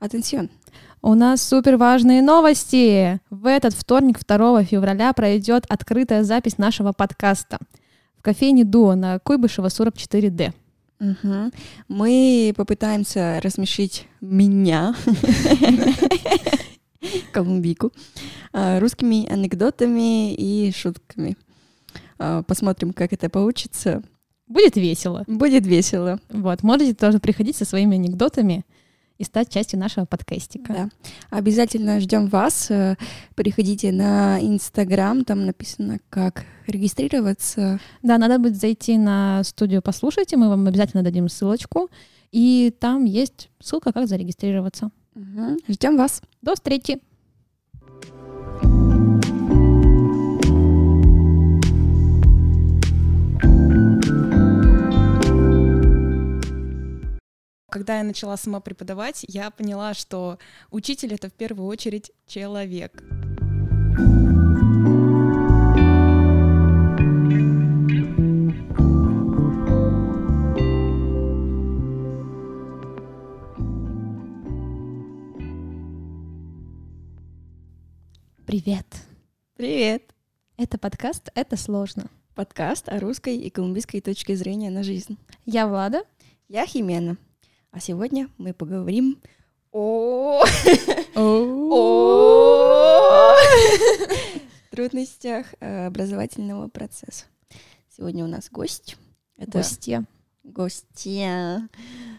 Атенсион. У нас супер важные новости. В этот вторник, 2 февраля, пройдет открытая запись нашего подкаста в кофейне Дуо на Куйбышева 44D. Угу. Мы попытаемся рассмешить меня, Колумбику, а, русскими анекдотами и шутками. А, посмотрим, как это получится. Будет весело. Будет весело. Вот, можете тоже приходить со своими анекдотами и стать частью нашего подкастика. Да. Обязательно ждем вас. Э, Приходите на Инстаграм, там написано, как регистрироваться. Да, надо будет зайти на студию «Послушайте», мы вам обязательно дадим ссылочку, и там есть ссылка, как зарегистрироваться. Угу. Ждем вас. До встречи! Когда я начала сама преподавать, я поняла, что учитель — это в первую очередь человек. Привет! Привет! Это подкаст «Это сложно». Подкаст о русской и колумбийской точке зрения на жизнь. Я Влада. Я Химена. А сегодня мы поговорим о трудностях э, образовательного процесса. Сегодня у нас гость. Это Гостья. Гостья.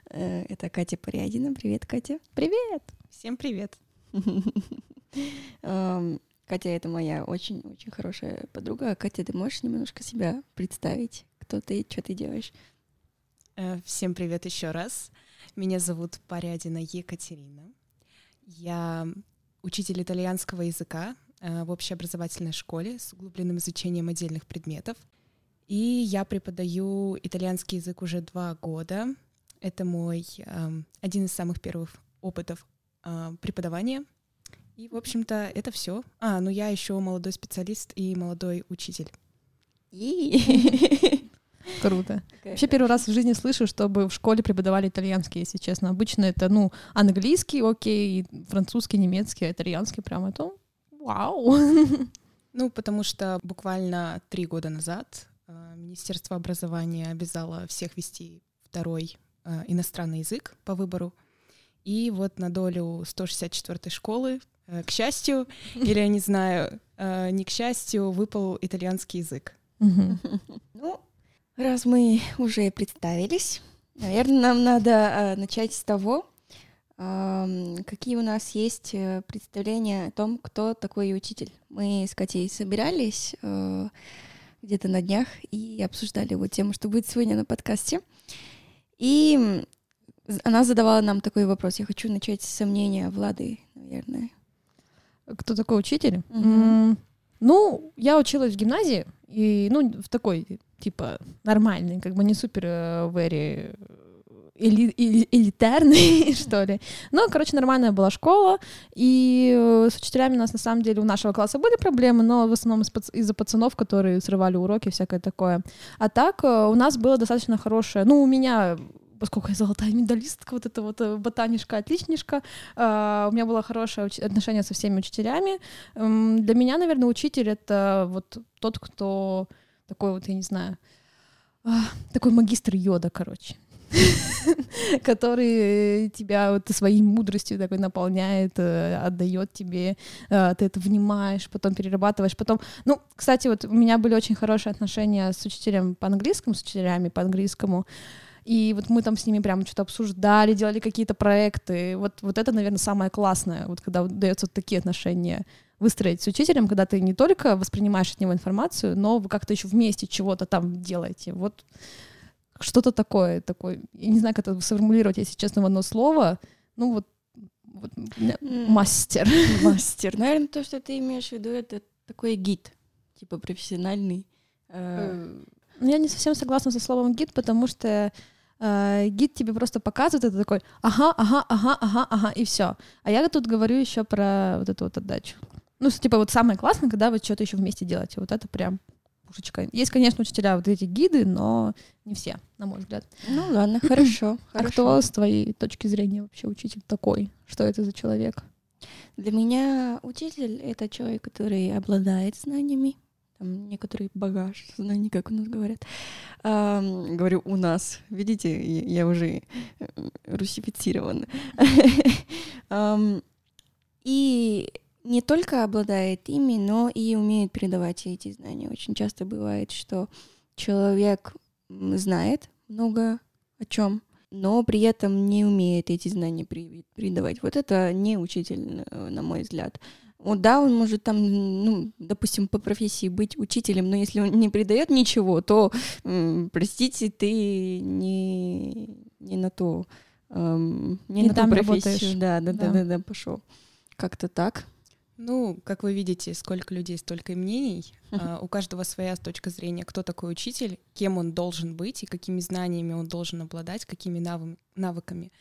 Э, Это Катя Порядина. Привет, Катя. Привет! Всем привет! Эм, Катя — это моя очень-очень хорошая подруга. Катя, ты можешь немножко себя представить? Кто ты, что ты делаешь? Э, Всем привет еще раз. Меня зовут Порядина Екатерина. Я учитель итальянского языка э, в общеобразовательной школе с углубленным изучением отдельных предметов. И я преподаю итальянский язык уже два года. Это мой эм, один из самых первых опытов э, преподавания. И, в общем-то, это все. А, ну я еще молодой специалист и молодой учитель. Круто. Вообще первый раз в жизни слышу, чтобы в школе преподавали итальянский, если честно. Обычно это, ну, английский, окей, французский, немецкий, а итальянский прям это вау. Ну, потому что буквально три года назад э, Министерство образования обязало всех вести второй э, иностранный язык по выбору. И вот на долю 164-й школы, э, к счастью, или, я не знаю, не к счастью, выпал итальянский язык. Ну, раз мы уже представились, наверное, нам надо э, начать с того, какие у нас есть э, представления о том, кто такой учитель. Мы с Катей собирались э, где-то на днях и обсуждали вот тему, что будет сегодня на подкасте. И она задавала нам такой вопрос. Я хочу начать с сомнения Влады, наверное. Кто такой учитель? Мгм. М, Ну, я училась в гимназии, и, ну, в такой, типа, нормальный, как бы не супер э, very эли- эли- элитарный, что ли. Но, короче, нормальная была школа, и э, с учителями у нас, на самом деле, у нашего класса были проблемы, но в основном из-за пацанов, которые срывали уроки, всякое такое. А так э, у нас было достаточно хорошее, ну, у меня поскольку я золотая медалистка, вот это вот э, ботанишка, отличничка, а, у меня было хорошее отношение со всеми учителями. Для меня, наверное, учитель — это вот тот, кто такой вот, я не знаю, такой магистр йода, короче который тебя вот своей мудростью такой наполняет, э, отдает тебе, э, ты это внимаешь, потом перерабатываешь, потом... Ну, кстати, вот у меня были очень хорошие отношения с учителем по английскому, с учителями по английскому, и вот мы там с ними прям что-то обсуждали, делали какие-то проекты. Вот, вот это, наверное, самое классное, вот когда дается вот такие отношения выстроить с учителем, когда ты не только воспринимаешь от него информацию, но вы как-то еще вместе чего-то там делаете. Вот что-то такое, такое. Я не знаю, как это сформулировать, если честно, в одно слово. Ну вот, вот мастер. Мастер. Наверное, то, что ты имеешь в виду, это такой гид, типа профессиональный. э, Ну, Я не совсем согласна со словом гид, потому что э, гид тебе просто показывает, это такой, ага, ага, ага, ага, ага, и все. А я тут говорю еще про вот эту вот отдачу. Ну, типа вот самое классное, когда вы что-то еще вместе делаете. Вот это прям пушечка. Есть, конечно, учителя вот эти гиды, но не все, на мой взгляд. Ну ладно, хорошо. А кто с твоей точки зрения вообще учитель такой? Что это за человек? Для меня учитель — это человек, который обладает знаниями, там некоторый багаж знаний, как у нас говорят. А, говорю у нас, видите, я, уже э, русифицирован. И не только обладает ими, но и умеет передавать эти знания. Очень часто бывает, что человек знает много о чем, но при этом не умеет эти знания передавать. Вот это не учитель, э, на мой взгляд. Вот да, он может там, ну, допустим, по профессии быть учителем, но если он не передает ничего, то, простите, ты не, не на то, эм, не, не на ту профессию. Работаешь. Да, да, да, да, да, да пошел. Как-то так. Ну, как вы видите, сколько людей, столько и мнений. Uh-huh. у каждого своя точка зрения, кто такой учитель, кем он должен быть и какими знаниями он должен обладать, какими навы- навыками.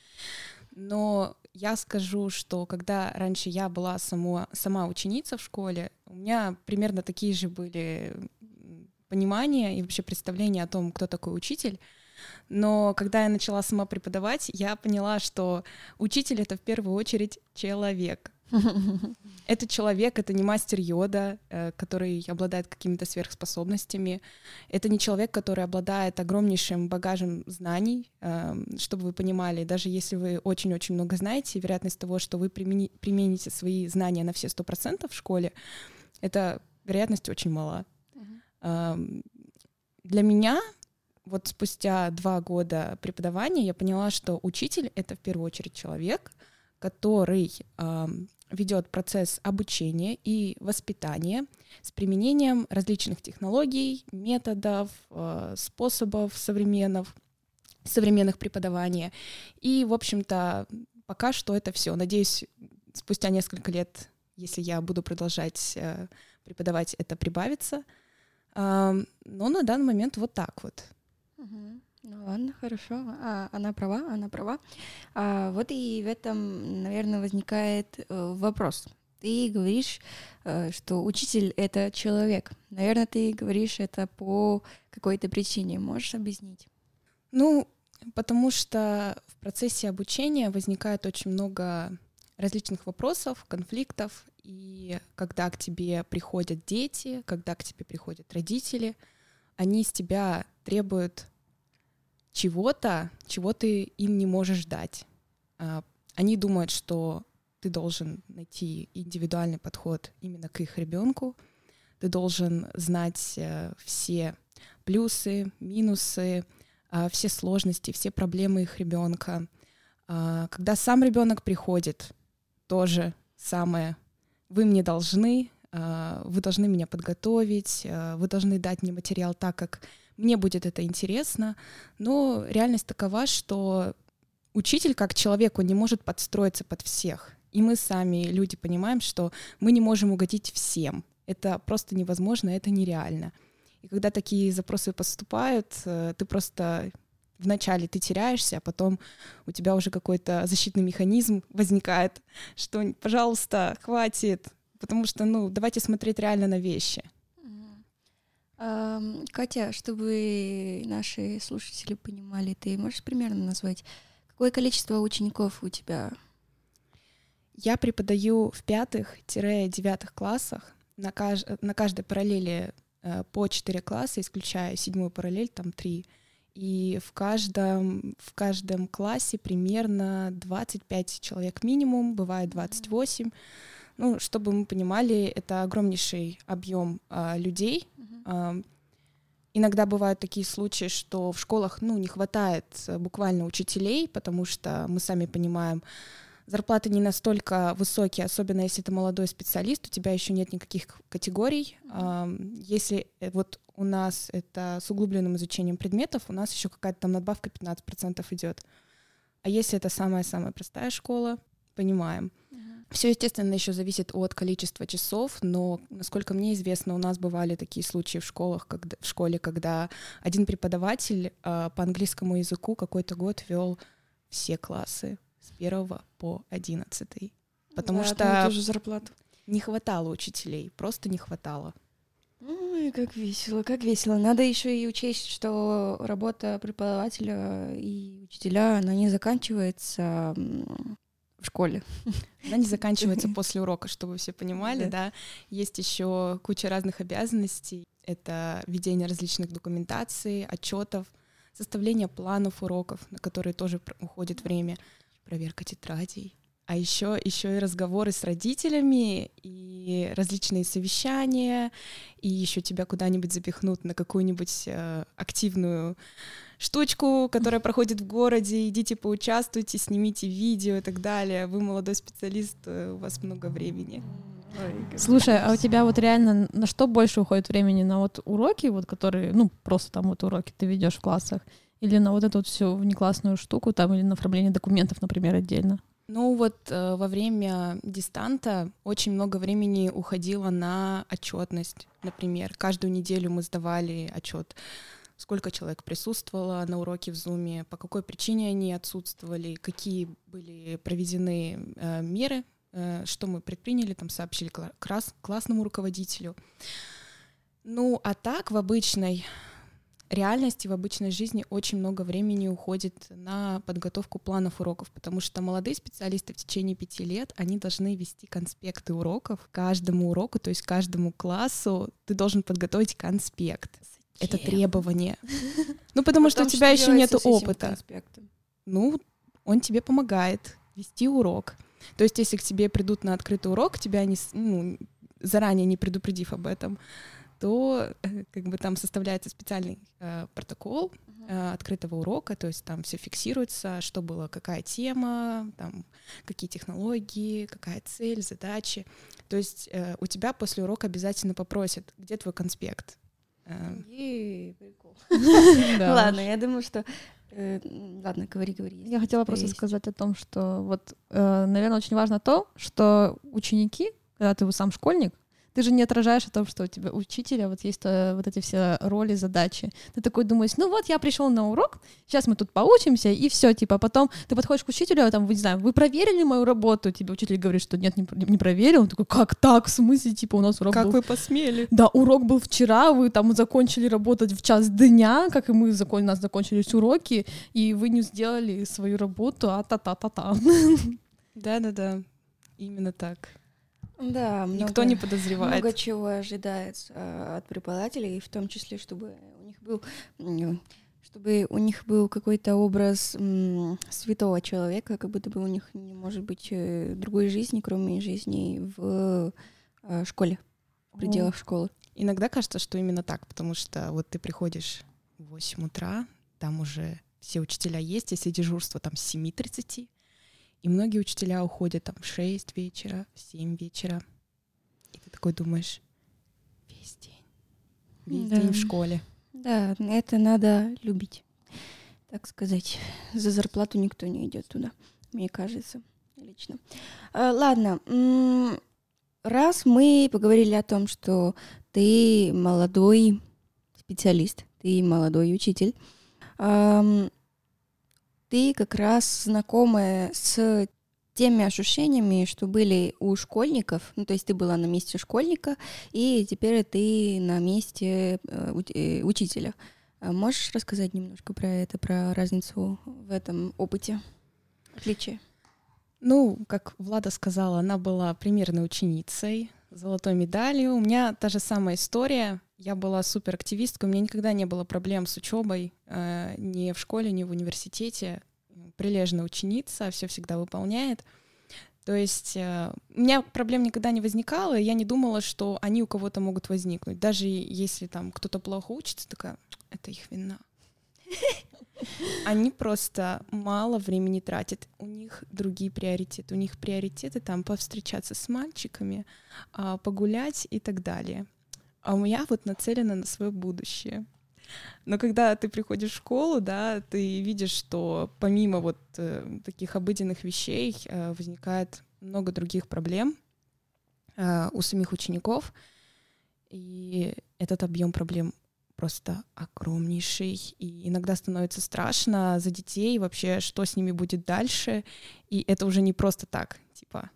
Но я скажу, что когда раньше я была само, сама ученица в школе, у меня примерно такие же были понимания и вообще представления о том, кто такой учитель. Но когда я начала сама преподавать, я поняла, что учитель — это в первую очередь человек. Это человек, это не мастер йода, э, который обладает какими-то сверхспособностями. Это не человек, который обладает огромнейшим багажем знаний. Эм, чтобы вы понимали, даже если вы очень-очень много знаете, вероятность того, что вы примените свои знания на все сто процентов в школе, эта вероятность очень мала. Uh-huh. Для меня вот спустя два года преподавания я поняла, что учитель — это в первую очередь человек, который ведет процесс обучения и воспитания с применением различных технологий, методов, э, способов современных, современных преподавания. И, в общем-то, пока что это все. Надеюсь, спустя несколько лет, если я буду продолжать э, преподавать, это прибавится. Но на данный момент вот так вот. Угу. Ну ладно, хорошо. А, она права, она права. А, вот и в этом, наверное, возникает э, вопрос. Ты говоришь, э, что учитель это человек. Наверное, ты говоришь это по какой-то причине. Можешь объяснить? Ну, потому что в процессе обучения возникает очень много различных вопросов, конфликтов, и когда к тебе приходят дети, когда к тебе приходят родители, они с тебя требуют чего-то, чего ты им не можешь дать. А, они думают, что ты должен найти индивидуальный подход именно к их ребенку, ты должен знать э, все плюсы, минусы, а, все сложности, все проблемы их ребенка. А, когда сам ребенок приходит, тоже самое. Вы мне должны, вы должны меня подготовить, вы должны дать мне материал так, как мне будет это интересно, но реальность такова, что учитель как человек, он не может подстроиться под всех. И мы сами, люди, понимаем, что мы не можем угодить всем. Это просто невозможно, это нереально. И когда такие запросы поступают, э, ты просто вначале ты теряешься, а потом у тебя уже какой-то защитный механизм возникает, что, пожалуйста, хватит, потому что, ну, давайте смотреть реально на вещи. Катя, чтобы наши слушатели понимали, ты можешь примерно назвать, какое количество учеников у тебя? Я преподаю в пятых-девятых классах. На, кажд... на каждой параллели э, по четыре класса, исключая седьмую параллель, там три. И в каждом, в каждом классе примерно 25 человек минимум, бывает 28. Mm-hmm. Ну, чтобы мы понимали, это огромнейший объем э, людей, Иногда бывают такие случаи, что в школах ну, не хватает э, буквально учителей, потому что мы сами понимаем, зарплаты не настолько высокие, особенно если ты молодой специалист, у тебя еще нет никаких категорий. Если э, вот у нас это с углубленным изучением предметов, у нас еще какая-то там надбавка 15% идет. А если это самая-самая простая школа, понимаем. Все, естественно, еще зависит от количества часов, но, насколько мне известно, у нас бывали такие случаи в школах, когда, в школе, когда один преподаватель э, по английскому языку какой-то год вел все классы с первого по одиннадцатый, потому да, что тоже зарплату. не хватало учителей, просто не хватало. Ой, как весело, как весело. Надо еще и учесть, что работа преподавателя и учителя, она не заканчивается в школе. Она не заканчивается после урока, чтобы вы все понимали, да. да. Есть еще куча разных обязанностей. Это ведение различных документаций, отчетов, составление планов уроков, на которые тоже уходит время, проверка тетрадей, а еще, еще и разговоры с родителями, и различные совещания, и еще тебя куда-нибудь запихнут на какую-нибудь э, активную штучку, которая проходит в городе, идите поучаствуйте, снимите видео и так далее. Вы молодой специалист, э, у вас много времени. Слушай, а у тебя вот реально на что больше уходит времени? На вот уроки, вот которые, ну, просто там вот уроки ты ведешь в классах, или на вот эту вот всю внеклассную штуку там, или на оформление документов, например, отдельно? Ну вот э, во время дистанта очень много времени уходило на отчетность, например. Каждую неделю мы сдавали отчет, сколько человек присутствовало на уроке в Зуме, по какой причине они отсутствовали, какие были проведены э, меры, э, что мы предприняли, там сообщили класс, классному руководителю. Ну а так в обычной реальности в обычной жизни очень много времени уходит на подготовку планов уроков, потому что молодые специалисты в течение пяти лет, они должны вести конспекты уроков. Каждому уроку, то есть каждому классу ты должен подготовить конспект. Это требование. Ну, потому что у тебя еще нет опыта. Ну, он тебе помогает вести урок. То есть, если к тебе придут на открытый урок, тебя не, ну, заранее не предупредив об этом, то э, как бы там составляется специальный э, протокол э, открытого урока, то есть там все фиксируется, что было, какая тема, там какие технологии, какая цель, задачи. То есть э, у тебя после урока обязательно попросят, где твой конспект. Э, прикол. Ладно, я думаю, что э, Ладно, говори, говори. Я хотела просто сказать о том, что вот, наверное, очень важно то, что ученики, когда ты сам школьник, ты же не отражаешь о том, что у тебя учителя вот есть э, вот эти все роли, задачи. Ты такой думаешь, ну вот я пришел на урок, сейчас мы тут поучимся, и все, типа, потом ты подходишь к учителю, а там, вы не знаю, вы проверили мою работу? Тебе учитель говорит, что нет, не, не проверил. Он такой, как так? В смысле, типа, у нас урок как был... вы посмели? Да, урок был вчера, вы там закончили работать в час дня, как и мы, закон... у нас закончились уроки, и вы не сделали свою работу, а та-та-та-та. Да-да-да, именно так. Да, много, никто не подозревает. Много чего ожидается э, от преподавателей, в том числе, чтобы у них был чтобы у них был какой-то образ м, святого человека, как будто бы у них не может быть э, другой жизни, кроме жизни в э, школе, в пределах школы. Иногда кажется, что именно так, потому что вот ты приходишь в 8 утра, там уже все учителя есть, если дежурство там с 7.30, и многие учителя уходят там в 6 вечера, в 7 вечера. И ты такой думаешь, весь день, весь да. день в школе. Да, это надо любить, так сказать. За зарплату никто не идет туда, мне кажется, лично. А, ладно, раз мы поговорили о том, что ты молодой специалист, ты молодой учитель, ты как раз знакомая с теми ощущениями, что были у школьников, ну то есть ты была на месте школьника, и теперь ты на месте э, э, учителя. А можешь рассказать немножко про это, про разницу в этом опыте, отличие? Ну, как Влада сказала, она была примерной ученицей, золотой медалью. У меня та же самая история. Я была суперактивисткой, у меня никогда не было проблем с учебой э, ни в школе, ни в университете. Прилежная ученица, все всегда выполняет. То есть э, у меня проблем никогда не возникало, и я не думала, что они у кого-то могут возникнуть. Даже если там кто-то плохо учится, такая, это их вина. Они просто мало времени тратят. У них другие приоритеты. У них приоритеты там повстречаться с мальчиками, а, погулять и так далее а у меня вот нацелено на свое будущее. Но когда ты приходишь в школу, да, ты видишь, что помимо вот э, таких обыденных вещей э, возникает много других проблем э, у самих учеников, и этот объем проблем просто огромнейший, и иногда становится страшно за детей вообще, что с ними будет дальше, и это уже не просто так, типа,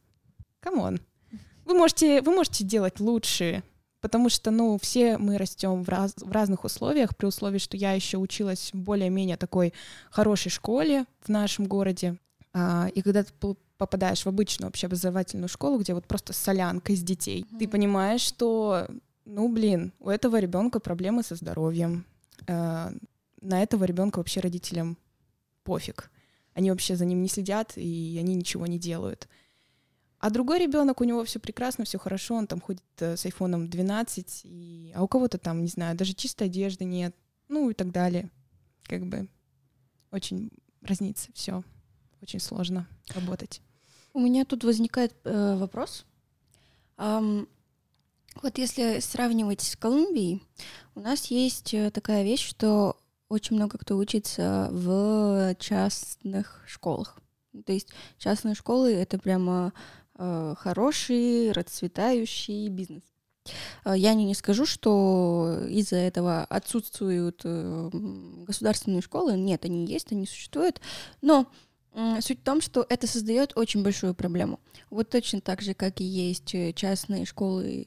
come on, вы можете, вы можете делать лучше, потому что, ну, все мы растем в, раз, в разных условиях, при условии, что я еще училась в более-менее такой хорошей школе в нашем городе, а, и когда ты попадаешь в обычную общеобразовательную школу, где вот просто солянка из детей, mm-hmm. ты понимаешь, что, ну, блин, у этого ребенка проблемы со здоровьем, а, на этого ребенка вообще родителям пофиг, они вообще за ним не следят и они ничего не делают. А другой ребенок, у него все прекрасно, все хорошо, он там ходит э, с айфоном 12, и... а у кого-то там, не знаю, даже чистой одежды нет, ну и так далее. Как бы очень разнится все, очень сложно работать. У меня тут возникает э, вопрос. Um, вот если сравнивать с Колумбией, у нас есть э, такая вещь, что очень много кто учится в частных школах. То есть частные школы это прямо Э, хороший, расцветающий бизнес. Э, я не, не скажу, что из-за этого отсутствуют э, государственные школы. Нет, они есть, они существуют. Но суть в том, что это создает очень большую проблему. Вот точно так же, как и есть частные школы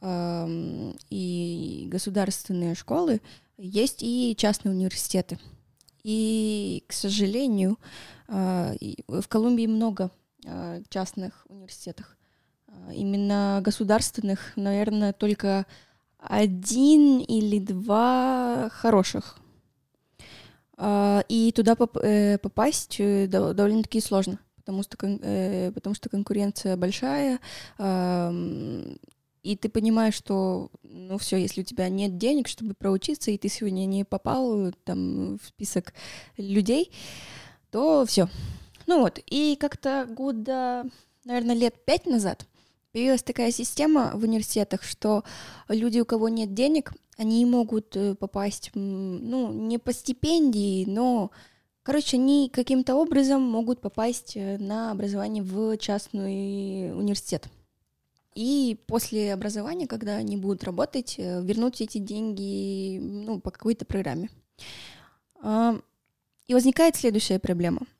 и государственные школы, есть и частные университеты. И, к сожалению, в Колумбии много Э, частных университетах. Э, именно государственных, наверное, только один или два хороших. Э, и туда попасть довольно-таки сложно, потому что, потому что конкуренция большая, эм, и ты понимаешь, что, ну все, если у тебя нет денег, чтобы проучиться, и ты сегодня не попал там в список людей, то все, ну вот, и как-то года, наверное, лет пять назад появилась такая система в университетах, что люди, у кого нет денег, они могут э, попасть, ну, не по стипендии, но, короче, они каким-то образом могут попасть э, на образование в частный университет. И после образования, когда они будут работать, э, вернуть эти деньги, ну, по какой-то программе. И возникает следующая проблема —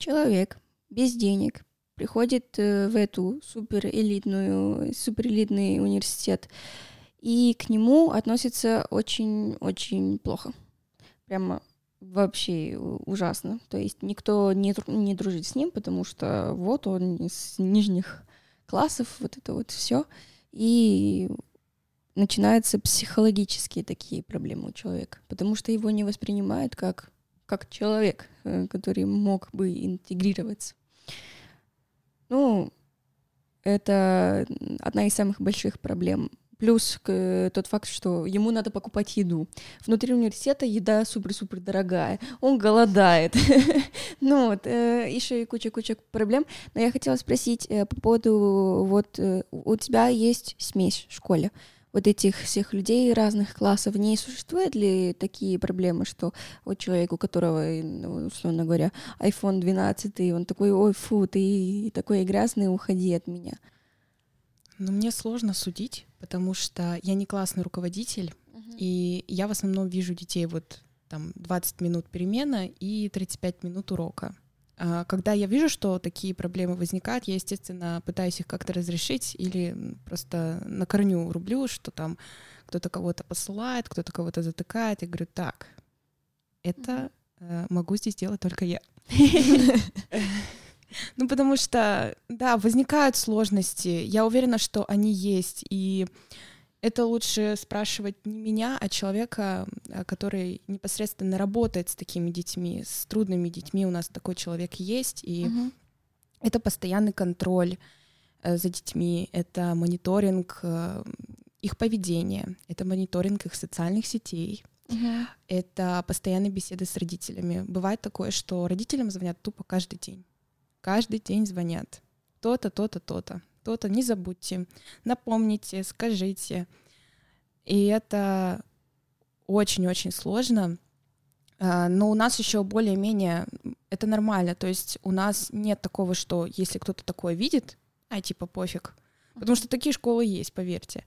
человек без денег приходит э, в эту суперэлитную, суперэлитный университет, и к нему относятся очень-очень плохо. Прямо вообще ужасно. То есть никто не, не дружит с ним, потому что вот он из нижних классов, вот это вот все. И начинаются психологические такие проблемы у человека, потому что его не воспринимают как как человек, э, который мог бы интегрироваться. Ну, это одна из самых больших проблем. Плюс к, тот факт, что ему надо покупать еду. Внутри университета еда супер-супер дорогая. Он голодает. ну вот, э, еще и куча-куча проблем. Но я хотела спросить э, по поводу, вот у тебя есть смесь в школе вот этих всех людей разных классов, не существует ли такие проблемы, что вот человек, у которого, ну, условно говоря, iPhone 12, и он такой, ой, фу, ты такой грязный, уходи от меня? Ну, мне сложно судить, потому что я не классный руководитель, uh-huh. и я в основном вижу детей вот там 20 минут перемена и 35 минут урока. А, когда я вижу, что такие проблемы возникают, я, естественно, пытаюсь их как-то разрешить или просто на корню рублю, что там кто-то кого-то посылает, кто-то кого-то затыкает. Я говорю, так, это э, могу здесь делать только я. Ну, потому что, да, возникают сложности. Я уверена, что они есть. И это лучше спрашивать не меня, а человека, э, который непосредственно работает с такими детьми, с трудными детьми. У нас такой человек есть, и угу. это постоянный контроль э, за детьми, это мониторинг э, их поведения, это мониторинг их социальных сетей, угу. это постоянные беседы с родителями. Бывает такое, что родителям звонят тупо каждый день. Каждый день звонят. То-то, то-то, то-то то-то, не забудьте, напомните, скажите. И это очень-очень сложно. А, но у нас еще более-менее это нормально. То есть у нас нет такого, что если кто-то такое видит, а типа пофиг. Потому что такие школы есть, поверьте.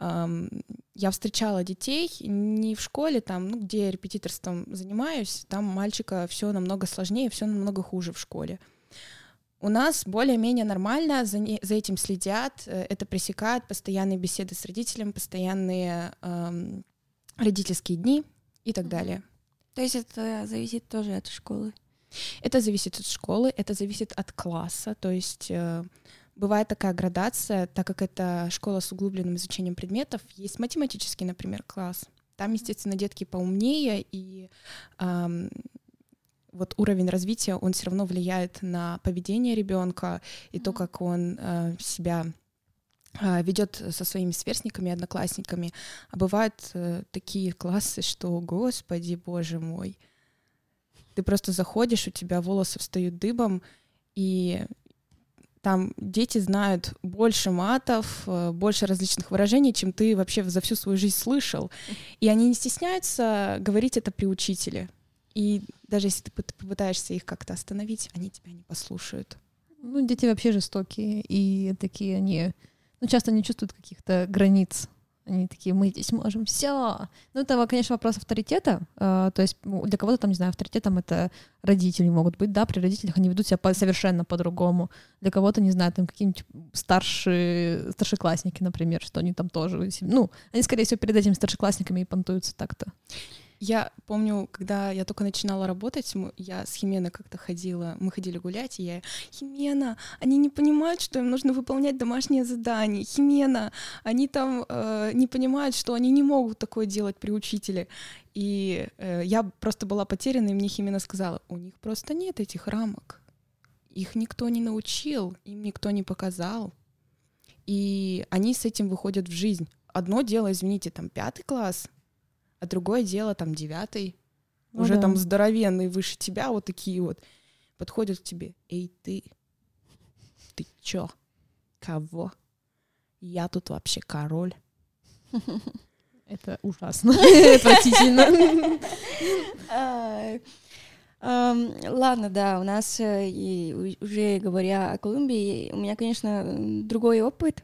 Я встречала детей не в школе, там, ну, где я репетиторством занимаюсь, там мальчика все намного сложнее, все намного хуже в школе. У нас более-менее нормально, за, не, за этим следят, э, это пресекают, постоянные беседы с родителем, постоянные эм, родительские дни и так далее. То есть это зависит тоже от школы? Это зависит от школы, это зависит от класса, то есть э, бывает такая градация, так как это школа с углубленным изучением предметов, есть математический, например, класс. Там, естественно, детки поумнее, и эм, вот уровень развития, он все равно влияет на поведение ребенка и то, как он э, себя э, ведет со своими сверстниками, одноклассниками. А бывают э, такие классы, что, господи, боже мой, ты просто заходишь, у тебя волосы встают дыбом, и там дети знают больше матов, э, больше различных выражений, чем ты вообще за всю свою жизнь слышал. И они не стесняются говорить это при учителе. И даже если ты попытаешься их как-то остановить, они тебя не послушают. Ну, дети вообще жестокие, и такие они, ну, часто не чувствуют каких-то границ они такие, мы здесь можем все. Ну, это, конечно, вопрос авторитета. Э, то есть ну, для кого-то там, не знаю, авторитетом это родители могут быть, да, при родителях они ведут себя совершенно по-другому. Для кого-то, не знаю, там какие-нибудь старшие, старшеклассники, например, что они там тоже, ну, они, скорее всего, перед этими старшеклассниками и понтуются так-то. Я помню, когда я только начинала работать, я с Хименой как-то ходила, мы ходили гулять, и я, Химена, они не понимают, что им нужно выполнять домашние задания. Химена, они там э, не понимают, что они не могут такое делать при учителе. И э, я просто была потеряна, и мне Химена сказала, у них просто нет этих рамок. Их никто не научил, им никто не показал. И они с этим выходят в жизнь. Одно дело, извините, там пятый класс, а другое дело там девятый, ну, уже да. там здоровенный выше тебя, вот такие вот, подходят к тебе, эй, ты, ты чё, кого? Я тут вообще король. Это ужасно, отвратительно. Ладно, да, у нас, э, уже говоря о Колумбии, у меня, конечно, другой опыт.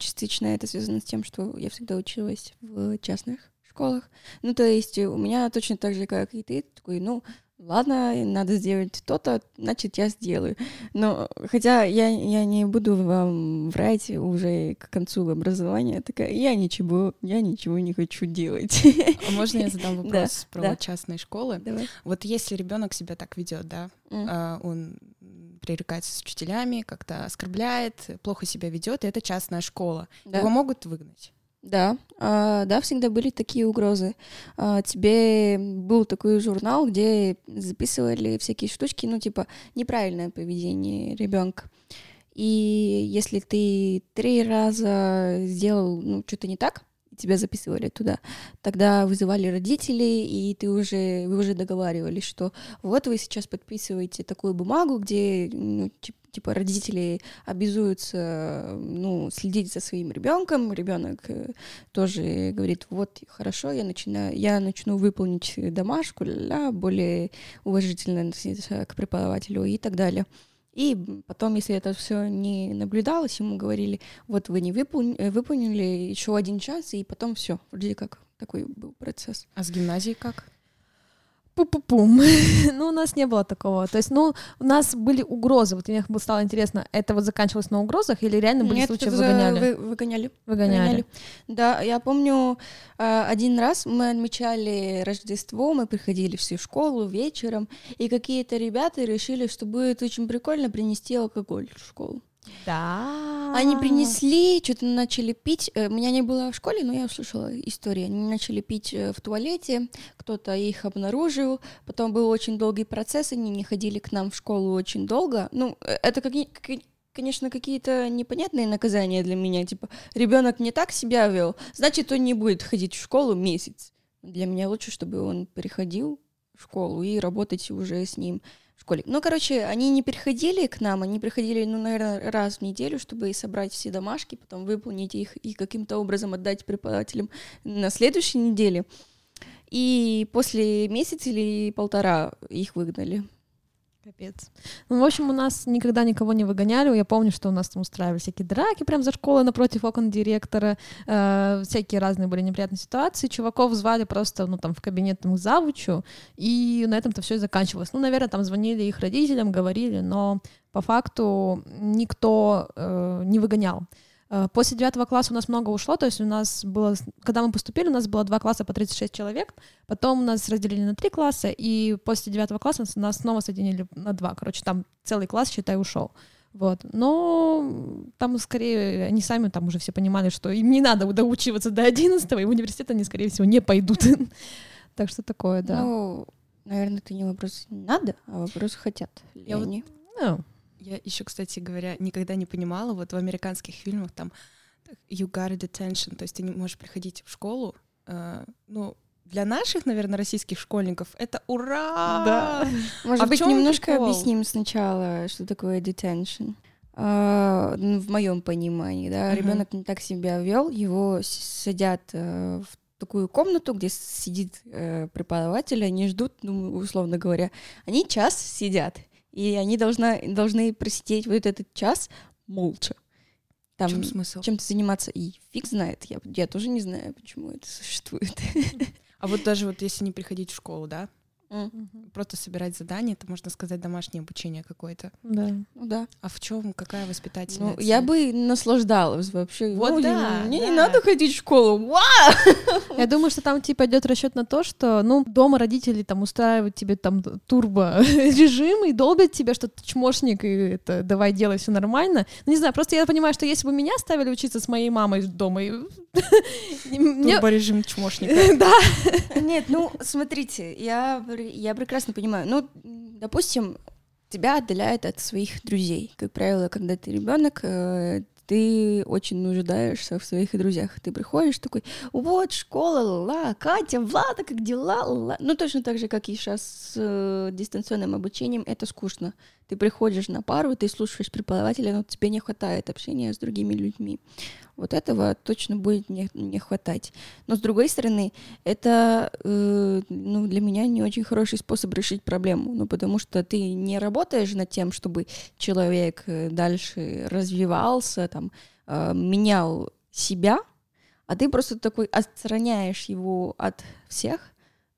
Частично это связано с тем, что я всегда училась в частных школах. Ну, то есть у меня точно так же, как и ты, такой, ну, ладно, надо сделать то-то, значит, я сделаю. Но хотя я, я не буду вам врать уже к концу образования, такая, я ничего, я ничего не хочу делать. А можно я задам вопрос да, про да. частные школы? Давай. Вот если ребенок себя так ведет, да, mm. он пререкается с учителями, как-то оскорбляет, плохо себя ведет, и это частная школа. Да. Его могут выгнать. Да, а, да, всегда были такие угрозы. А, тебе был такой журнал, где записывали всякие штучки, ну, типа, неправильное поведение ребенка. И если ты три раза сделал ну, что-то не так, тебя записывали туда, тогда вызывали родителей, и ты уже, вы уже договаривались, что вот вы сейчас подписываете такую бумагу, где ну, типа родители обязуются ну, следить за своим ребенком, ребенок э, тоже говорит, вот хорошо, я начинаю, я начну выполнить домашку, ля, более уважительно к преподавателю и так далее. И потом, если это все не наблюдалось, ему говорили, вот вы не выполнили, э, выполнили еще один час, и потом все, вроде как такой был процесс. А с гимназией как? Пу-пу-пум. ну, у нас не было такого. То есть, ну, у нас были угрозы. Вот мне стало интересно, это вот заканчивалось на угрозах или реально были Нет, случаи выгоняли? Вы, выгоняли? Выгоняли. Выгоняли. Да, я помню, э, один раз мы отмечали Рождество, мы приходили все в школу вечером, и какие-то ребята решили, что будет очень прикольно принести алкоголь в школу. Да. Они принесли, что-то начали пить. Э, меня не было в школе, но я услышала историю. Они начали пить э, в туалете, кто-то их обнаружил. Потом был очень долгий процесс, они не ходили к нам в школу очень долго. Ну, э, это как, конечно, какие-то непонятные наказания для меня. Типа, ребенок не так себя вел, значит, он не будет ходить в школу месяц. Для меня лучше, чтобы он переходил в школу и работать уже с ним школе. Ну, короче, они не приходили к нам, они приходили, ну, наверное, раз в неделю, чтобы собрать все домашки, потом выполнить их и каким-то образом отдать преподавателям на следующей неделе. И после месяца или полтора их выгнали. Капец. Ну, в общем, у нас никогда никого не выгоняли. Я помню, что у нас там устраивали всякие драки прямо за школой напротив окон директора. Э, всякие разные были неприятные ситуации. Чуваков звали просто, ну, там, в кабинет там, к завучу, и на этом-то все и заканчивалось. Ну, наверное, там звонили их родителям, говорили, но по факту никто э, не выгонял. Э, после девятого класса у нас много ушло, то есть у нас было, когда мы поступили, у нас было два класса по 36 человек, потом нас разделили на три класса, и после девятого класса нас снова соединили на два, короче, там целый класс, считай, ушел. Вот. Но там скорее они сами там уже все понимали, что им не надо доучиваться до 11 и в университет они, скорее всего, не пойдут. Так что такое, да. Ну, наверное, это не вопрос надо, а вопрос хотят Я вот, я еще, кстати говоря, никогда не понимала, вот в американских фильмах там you got detention, то есть ты не можешь приходить в школу, э, ну, для наших, наверное, российских школьников это ура! Да. Может а быть, немножко прикол? объясним сначала, что такое detention. Uh, в моем понимании, да, uh-huh. ребенок не так себя вел, его садят uh, в такую комнату, где сидит uh, преподаватель, они ждут, ну, условно говоря, они час сидят, и они должна, должны просидеть вот этот час молча. Там в чем смысл? Чем-то заниматься, и фиг знает, я, я тоже не знаю, почему это существует. А вот даже вот если не приходить в школу, да, Mm-hmm. Просто собирать задания, это можно сказать домашнее обучение какое-то. Да. Ну да. А в чем какая воспитательная? Ну, я бы наслаждалась вообще. Вот ну, да. Мне да. не надо ходить в школу. Вау! Я думаю, что там типа идет расчет на то, что ну дома родители там устраивают тебе там турбо режим и долбят тебя, что ты чмошник и это давай делай все нормально. Ну, не знаю, просто я понимаю, что если бы меня ставили учиться с моей мамой дома, турбо режим чмошника. Да. Нет, ну смотрите, я я прекрасно понимаю. Ну, допустим, тебя отдаляют от своих друзей. Как правило, когда ты ребенок, э, ты очень нуждаешься в своих друзьях. Ты приходишь такой, вот, школа, ла, Катя, Влада, как дела, ла. Ну, точно так же, как и сейчас с э, дистанционным обучением, это скучно. Ты приходишь на пару, ты слушаешь преподавателя, но тебе не хватает общения с другими людьми. Вот этого точно будет не, не хватать. Но с другой стороны, это э, ну, для меня не очень хороший способ решить проблему, ну, потому что ты не работаешь над тем, чтобы человек э, дальше развивался, там, э, менял себя, а ты просто такой отстраняешь его от всех,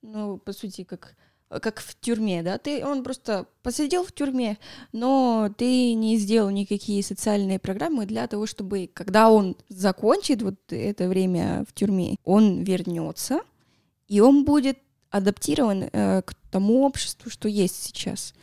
ну, по сути, как как в тюрьме, да, ты, он просто посидел в тюрьме, но ты не сделал никакие социальные программы для того, чтобы, когда он закончит вот это время в тюрьме, он вернется, и он будет адаптирован э, к тому обществу, что есть сейчас.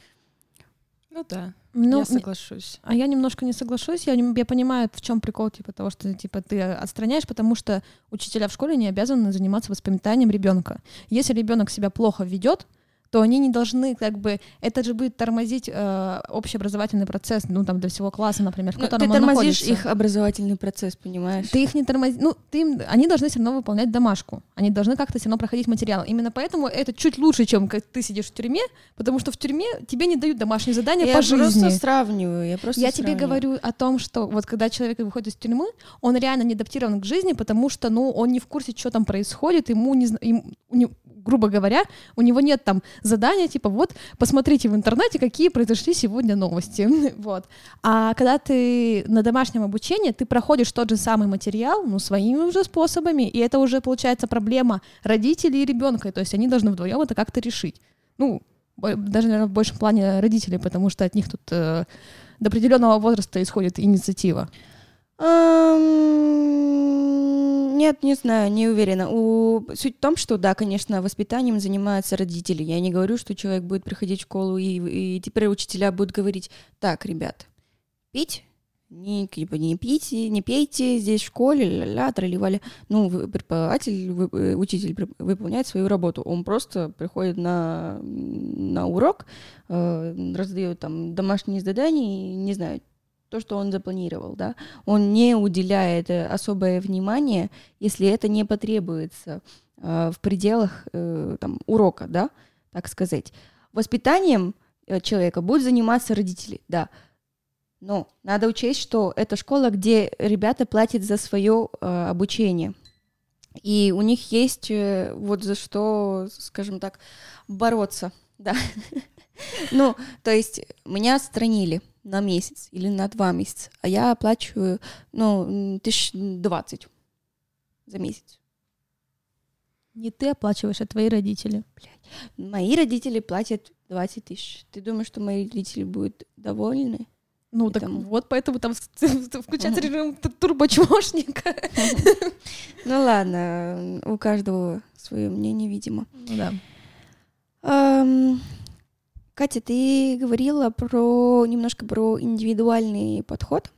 Ну да. Ну, я соглашусь. А я немножко не соглашусь. Я, не, я понимаю, в чем прикол, типа, того, что типа ты отстраняешь, потому что учителя в школе не обязаны заниматься воспитанием ребенка. Если ребенок себя плохо ведет, то они не должны, как бы, это же будет тормозить э, общеобразовательный процесс, ну, там, для всего класса, например, в ну, котором ты тормозишь находится. их образовательный процесс, понимаешь? Ты их не тормозишь, ну, ты, они должны все равно выполнять домашку, они должны как-то все равно проходить материал. Именно поэтому это чуть лучше, чем как ты сидишь в тюрьме, потому что в тюрьме тебе не дают домашние задания я по жизни. Я просто сравниваю, я просто Я сравниваю. тебе говорю о том, что вот когда человек выходит из тюрьмы, он реально не адаптирован к жизни, потому что, ну, он не в курсе, что там происходит, ему не, ему, грубо говоря, у него нет там задания, типа, вот, посмотрите в интернете, какие произошли сегодня новости, вот. А когда ты на домашнем обучении, ты проходишь тот же самый материал, ну, своими уже способами, и это уже, получается, проблема родителей и ребенка, то есть они должны вдвоем это как-то решить. Ну, даже, наверное, в большем плане родителей, потому что от них тут э, до определенного возраста исходит инициатива. Нет, не знаю, не уверена. У... Суть в том, что, да, конечно, воспитанием занимаются родители. Я не говорю, что человек будет приходить в школу, и, и теперь учителя будут говорить, так, ребят, пить не, типа, не пейте, не пейте здесь в школе, ля-ля, тролливали. Ну, преподаватель, вы, э, учитель выполняет свою работу. Он просто приходит на, на урок, э, раздает там домашние задания, не знаю, то, что он запланировал, да, он не уделяет э, особое внимание, если это не потребуется э, в пределах э, там, урока, да, так сказать. Воспитанием э, человека будут заниматься родители, да, но надо учесть, что это школа, где ребята платят за свое э, обучение. И у них есть э, вот за что, скажем так, бороться, да. Ну, то есть меня отстранили на месяц или на два месяца, а я оплачиваю, ну, тысяч двадцать за месяц. Не ты оплачиваешь, а твои родители. Блядь. Мои родители платят 20 тысяч. Ты думаешь, что мои родители будут довольны? Ну, так Поэтому- вот, поэтому там включается режим турбочмошника. Ну ладно, у каждого свое мнение, видимо. Ну да. Катя, ты говорила про немножко про индивидуальный подход.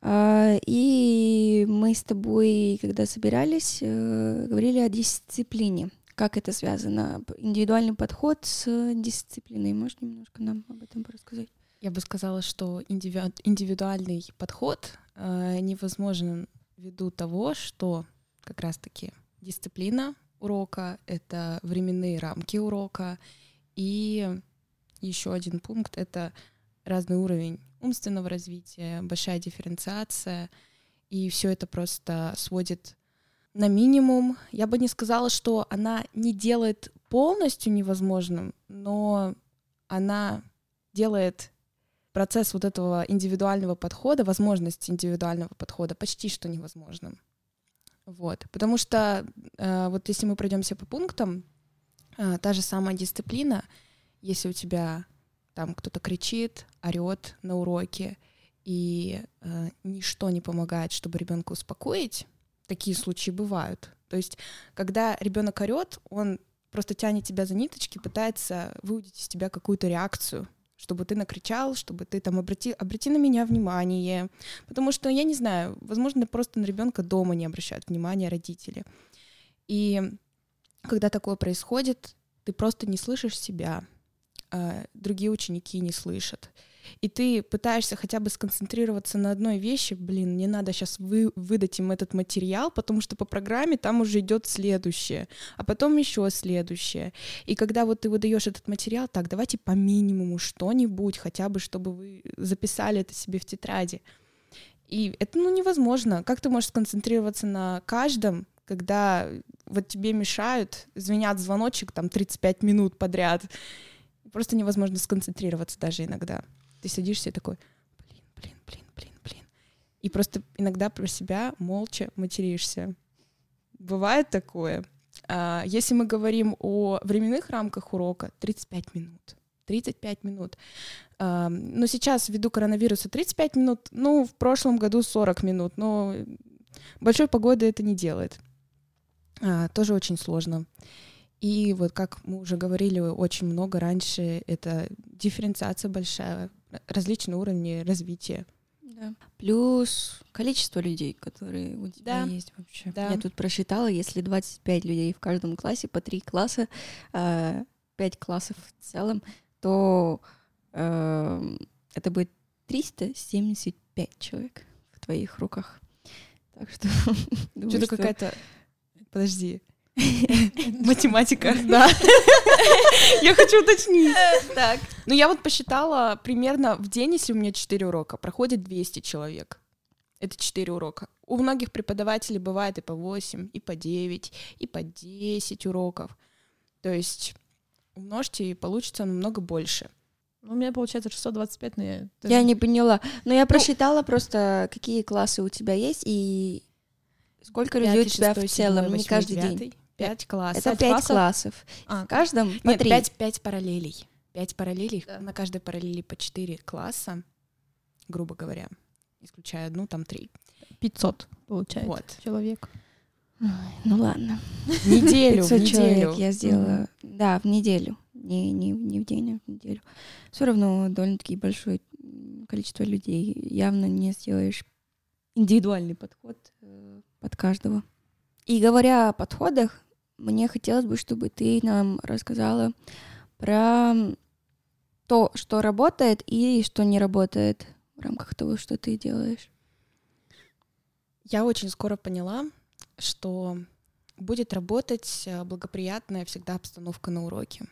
А, И мы с тобой, когда собирались, э, говорили о дисциплине. Как это связано? Индивидуальный подход с дисциплиной. Можешь немножко нам об этом рассказать? Я бы сказала, что индиви- индивидуальный подход э, невозможен ввиду того, что как раз-таки дисциплина урока — это временные рамки урока, и еще один пункт — это разный уровень умственного развития, большая дифференциация, и все это просто сводит на минимум. Я бы не сказала, что она не делает полностью невозможным, но она делает процесс вот этого индивидуального подхода, возможность индивидуального подхода почти что невозможным. Вот. Потому что э, вот если мы пройдемся по пунктам, э, та же самая дисциплина, если у тебя там кто-то кричит, орет на уроке, и э, ничто не помогает, чтобы ребенка успокоить, такие случаи бывают. То есть, когда ребенок орет, он просто тянет тебя за ниточки, пытается выудить из тебя какую-то реакцию, чтобы ты накричал, чтобы ты там обрати, обрати на меня внимание. Потому что, я не знаю, возможно, просто на ребенка дома не обращают внимания родители. И когда такое происходит, ты просто не слышишь себя, другие ученики не слышат. И ты пытаешься хотя бы сконцентрироваться на одной вещи, блин, не надо сейчас вы, выдать им этот материал, потому что по программе там уже идет следующее, а потом еще следующее. И когда вот ты выдаешь этот материал, так, давайте по минимуму что-нибудь, хотя бы, чтобы вы записали это себе в тетради. И это ну, невозможно. Как ты можешь сконцентрироваться на каждом, когда вот тебе мешают, звенят звоночек там 35 минут подряд. Просто невозможно сконцентрироваться даже иногда. Ты садишься и такой, блин, блин, блин, блин, блин. И просто иногда про себя молча материшься. Бывает такое. А, Если мы говорим о временных рамках урока, 35 минут. 35 минут. А, Но сейчас, ввиду коронавируса, 35 минут, ну, в прошлом году 40 минут, но большой погоды это не делает. А, Тоже очень сложно. И вот, как мы уже говорили очень много раньше, это дифференциация большая, различные уровни развития. Да. Плюс количество людей, которые у тебя Да. есть вообще. Да. Я тут просчитала, если 25 людей в каждом классе, по 3 класса, 5 классов в целом, то эм, это будет 375 человек в твоих руках. Так что... Что-то что- какая-то... Подожди. Математика. Да. Я хочу уточнить. Так. Ну, я вот посчитала примерно в день, если у меня 4 урока, проходит 200 человек. Это 4 урока. У многих преподавателей бывает и по 8, и по 9, и по 10 уроков. То есть умножьте, и получится намного больше. Ну, У меня получается 625, но я... Я не поняла. Но я просчитала просто, какие классы у тебя есть и сколько людей у тебя в целом, не каждый день. 5 классов. Это Пять 5 классов? классов. А, В каждом по Нет, 3. 5, 5 параллелей. 5 параллелей. Да. На каждой параллели по 4 класса, грубо говоря. Исключая одну, там 3. 500 получается Вот. человек. Ну ладно. В неделю, 500 человек неделю. я сделала. Да, в неделю. Не, не, не в день, а в неделю. Все равно довольно-таки большое количество людей. Явно не сделаешь индивидуальный подход э, под каждого. И говоря о подходах, мне хотелось бы, чтобы ты нам рассказала про то, что работает и что не работает в рамках того, что ты делаешь. Я очень скоро поняла, что будет работать э, благоприятная всегда обстановка на уроке.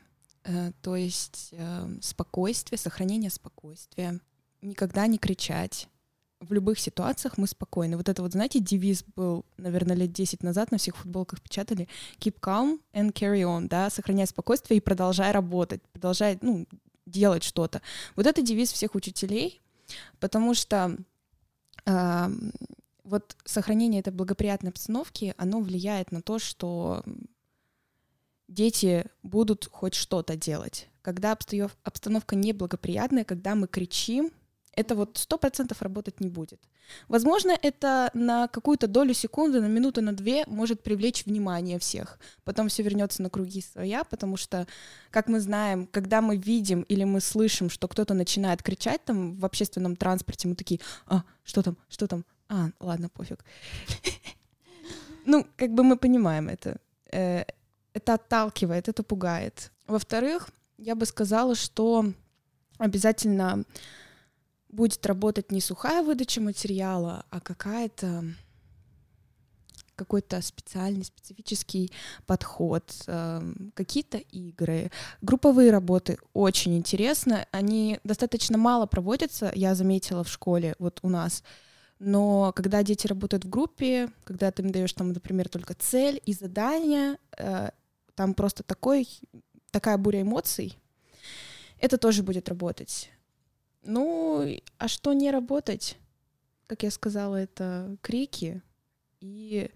Э, То есть э, спокойствие, сохранение спокойствия, никогда не кричать. В любых ситуациях мы спокойны. Вот это вот, знаете, девиз был, наверное, лет 10 назад на всех футболках печатали. Keep calm and carry on, да, сохраняй спокойствие и продолжай работать, продолжай, ну, делать что-то. Вот это девиз всех учителей, потому что а, вот сохранение этой благоприятной обстановки, оно влияет на то, что дети будут хоть что-то делать. Когда обстановка неблагоприятная, когда мы кричим, Это вот сто процентов работать не будет. Возможно, это на какую-то долю секунды, на минуту, на две может привлечь внимание всех. Потом все вернется на круги своя, потому что, как мы знаем, когда мы видим или мы слышим, что кто-то начинает кричать там в общественном транспорте, мы такие, а, что там, что там? А, ладно, пофиг. Ну, как бы мы понимаем это. Э, это отталкивает, это пугает. Во-вторых, я бы сказала, что обязательно будет работать не сухая выдача материала, а какая-то какой-то специальный, специфический подход, э, какие-то игры. Групповые работы очень интересно. Они достаточно мало проводятся, я заметила в школе, вот у нас. Но когда дети работают в группе, когда ты им даешь там, например, только цель и задание, э, там просто такой, такая буря эмоций, это тоже будет работать. Ну, а что не работать? Как я сказала, это крики и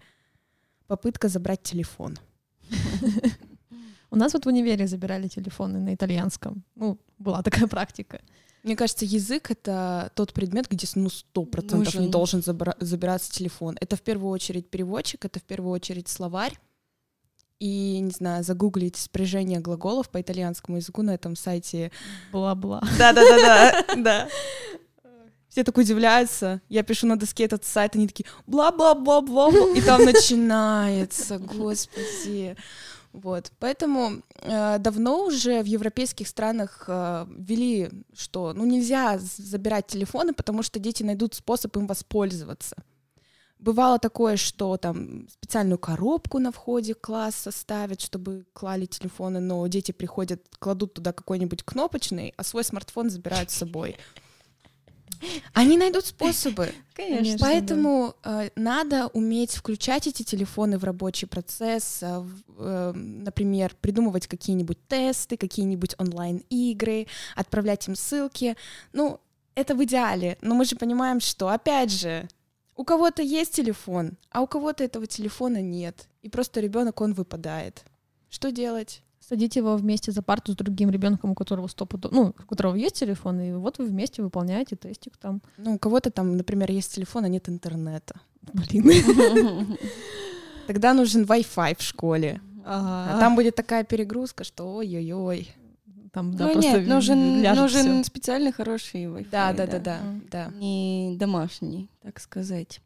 попытка забрать телефон. У нас вот в универе забирали телефоны на итальянском. Ну, была такая практика. Мне кажется, язык — это тот предмет, где ну сто процентов не должен забра- забираться телефон. Это в первую очередь переводчик, это в первую очередь словарь. И, не знаю, загуглить спряжение глаголов по итальянскому языку на этом сайте. Бла-бла. Да-да-да-да, да. Все так удивляются. Я пишу на доске этот сайт, они такие бла-бла-бла-бла, и там начинается, господи. Вот, поэтому э, давно уже в европейских странах э, ввели, что ну нельзя забирать телефоны, потому что дети найдут способ им воспользоваться. Бывало такое, что там специальную коробку на входе класса ставят, чтобы клали телефоны, но дети приходят, кладут туда какой-нибудь кнопочный, а свой смартфон забирают с собой. Они найдут способы. Конечно. Поэтому да. э, надо уметь включать эти телефоны в рабочий процесс, э, э, например, придумывать какие-нибудь тесты, какие-нибудь онлайн-игры, отправлять им ссылки. Ну, это в идеале, но мы же понимаем, что, опять же, у кого-то есть телефон, а у кого-то этого телефона нет, и просто ребенок он выпадает. Что делать? Садите его вместе за парту с другим ребенком, у которого стопудов, ну, у которого есть телефон, и вот вы вместе выполняете тестик там. Ну, у кого-то там, например, есть телефон, а нет интернета. Блин. Тогда нужен Wi-Fi в школе. А там будет такая перегрузка, что ой-ой-ой. Там, да, ну, просто нет, нужен, нужен специальный хороший Wi-Fi. Да, да, да, да, да. Не домашний, так сказать.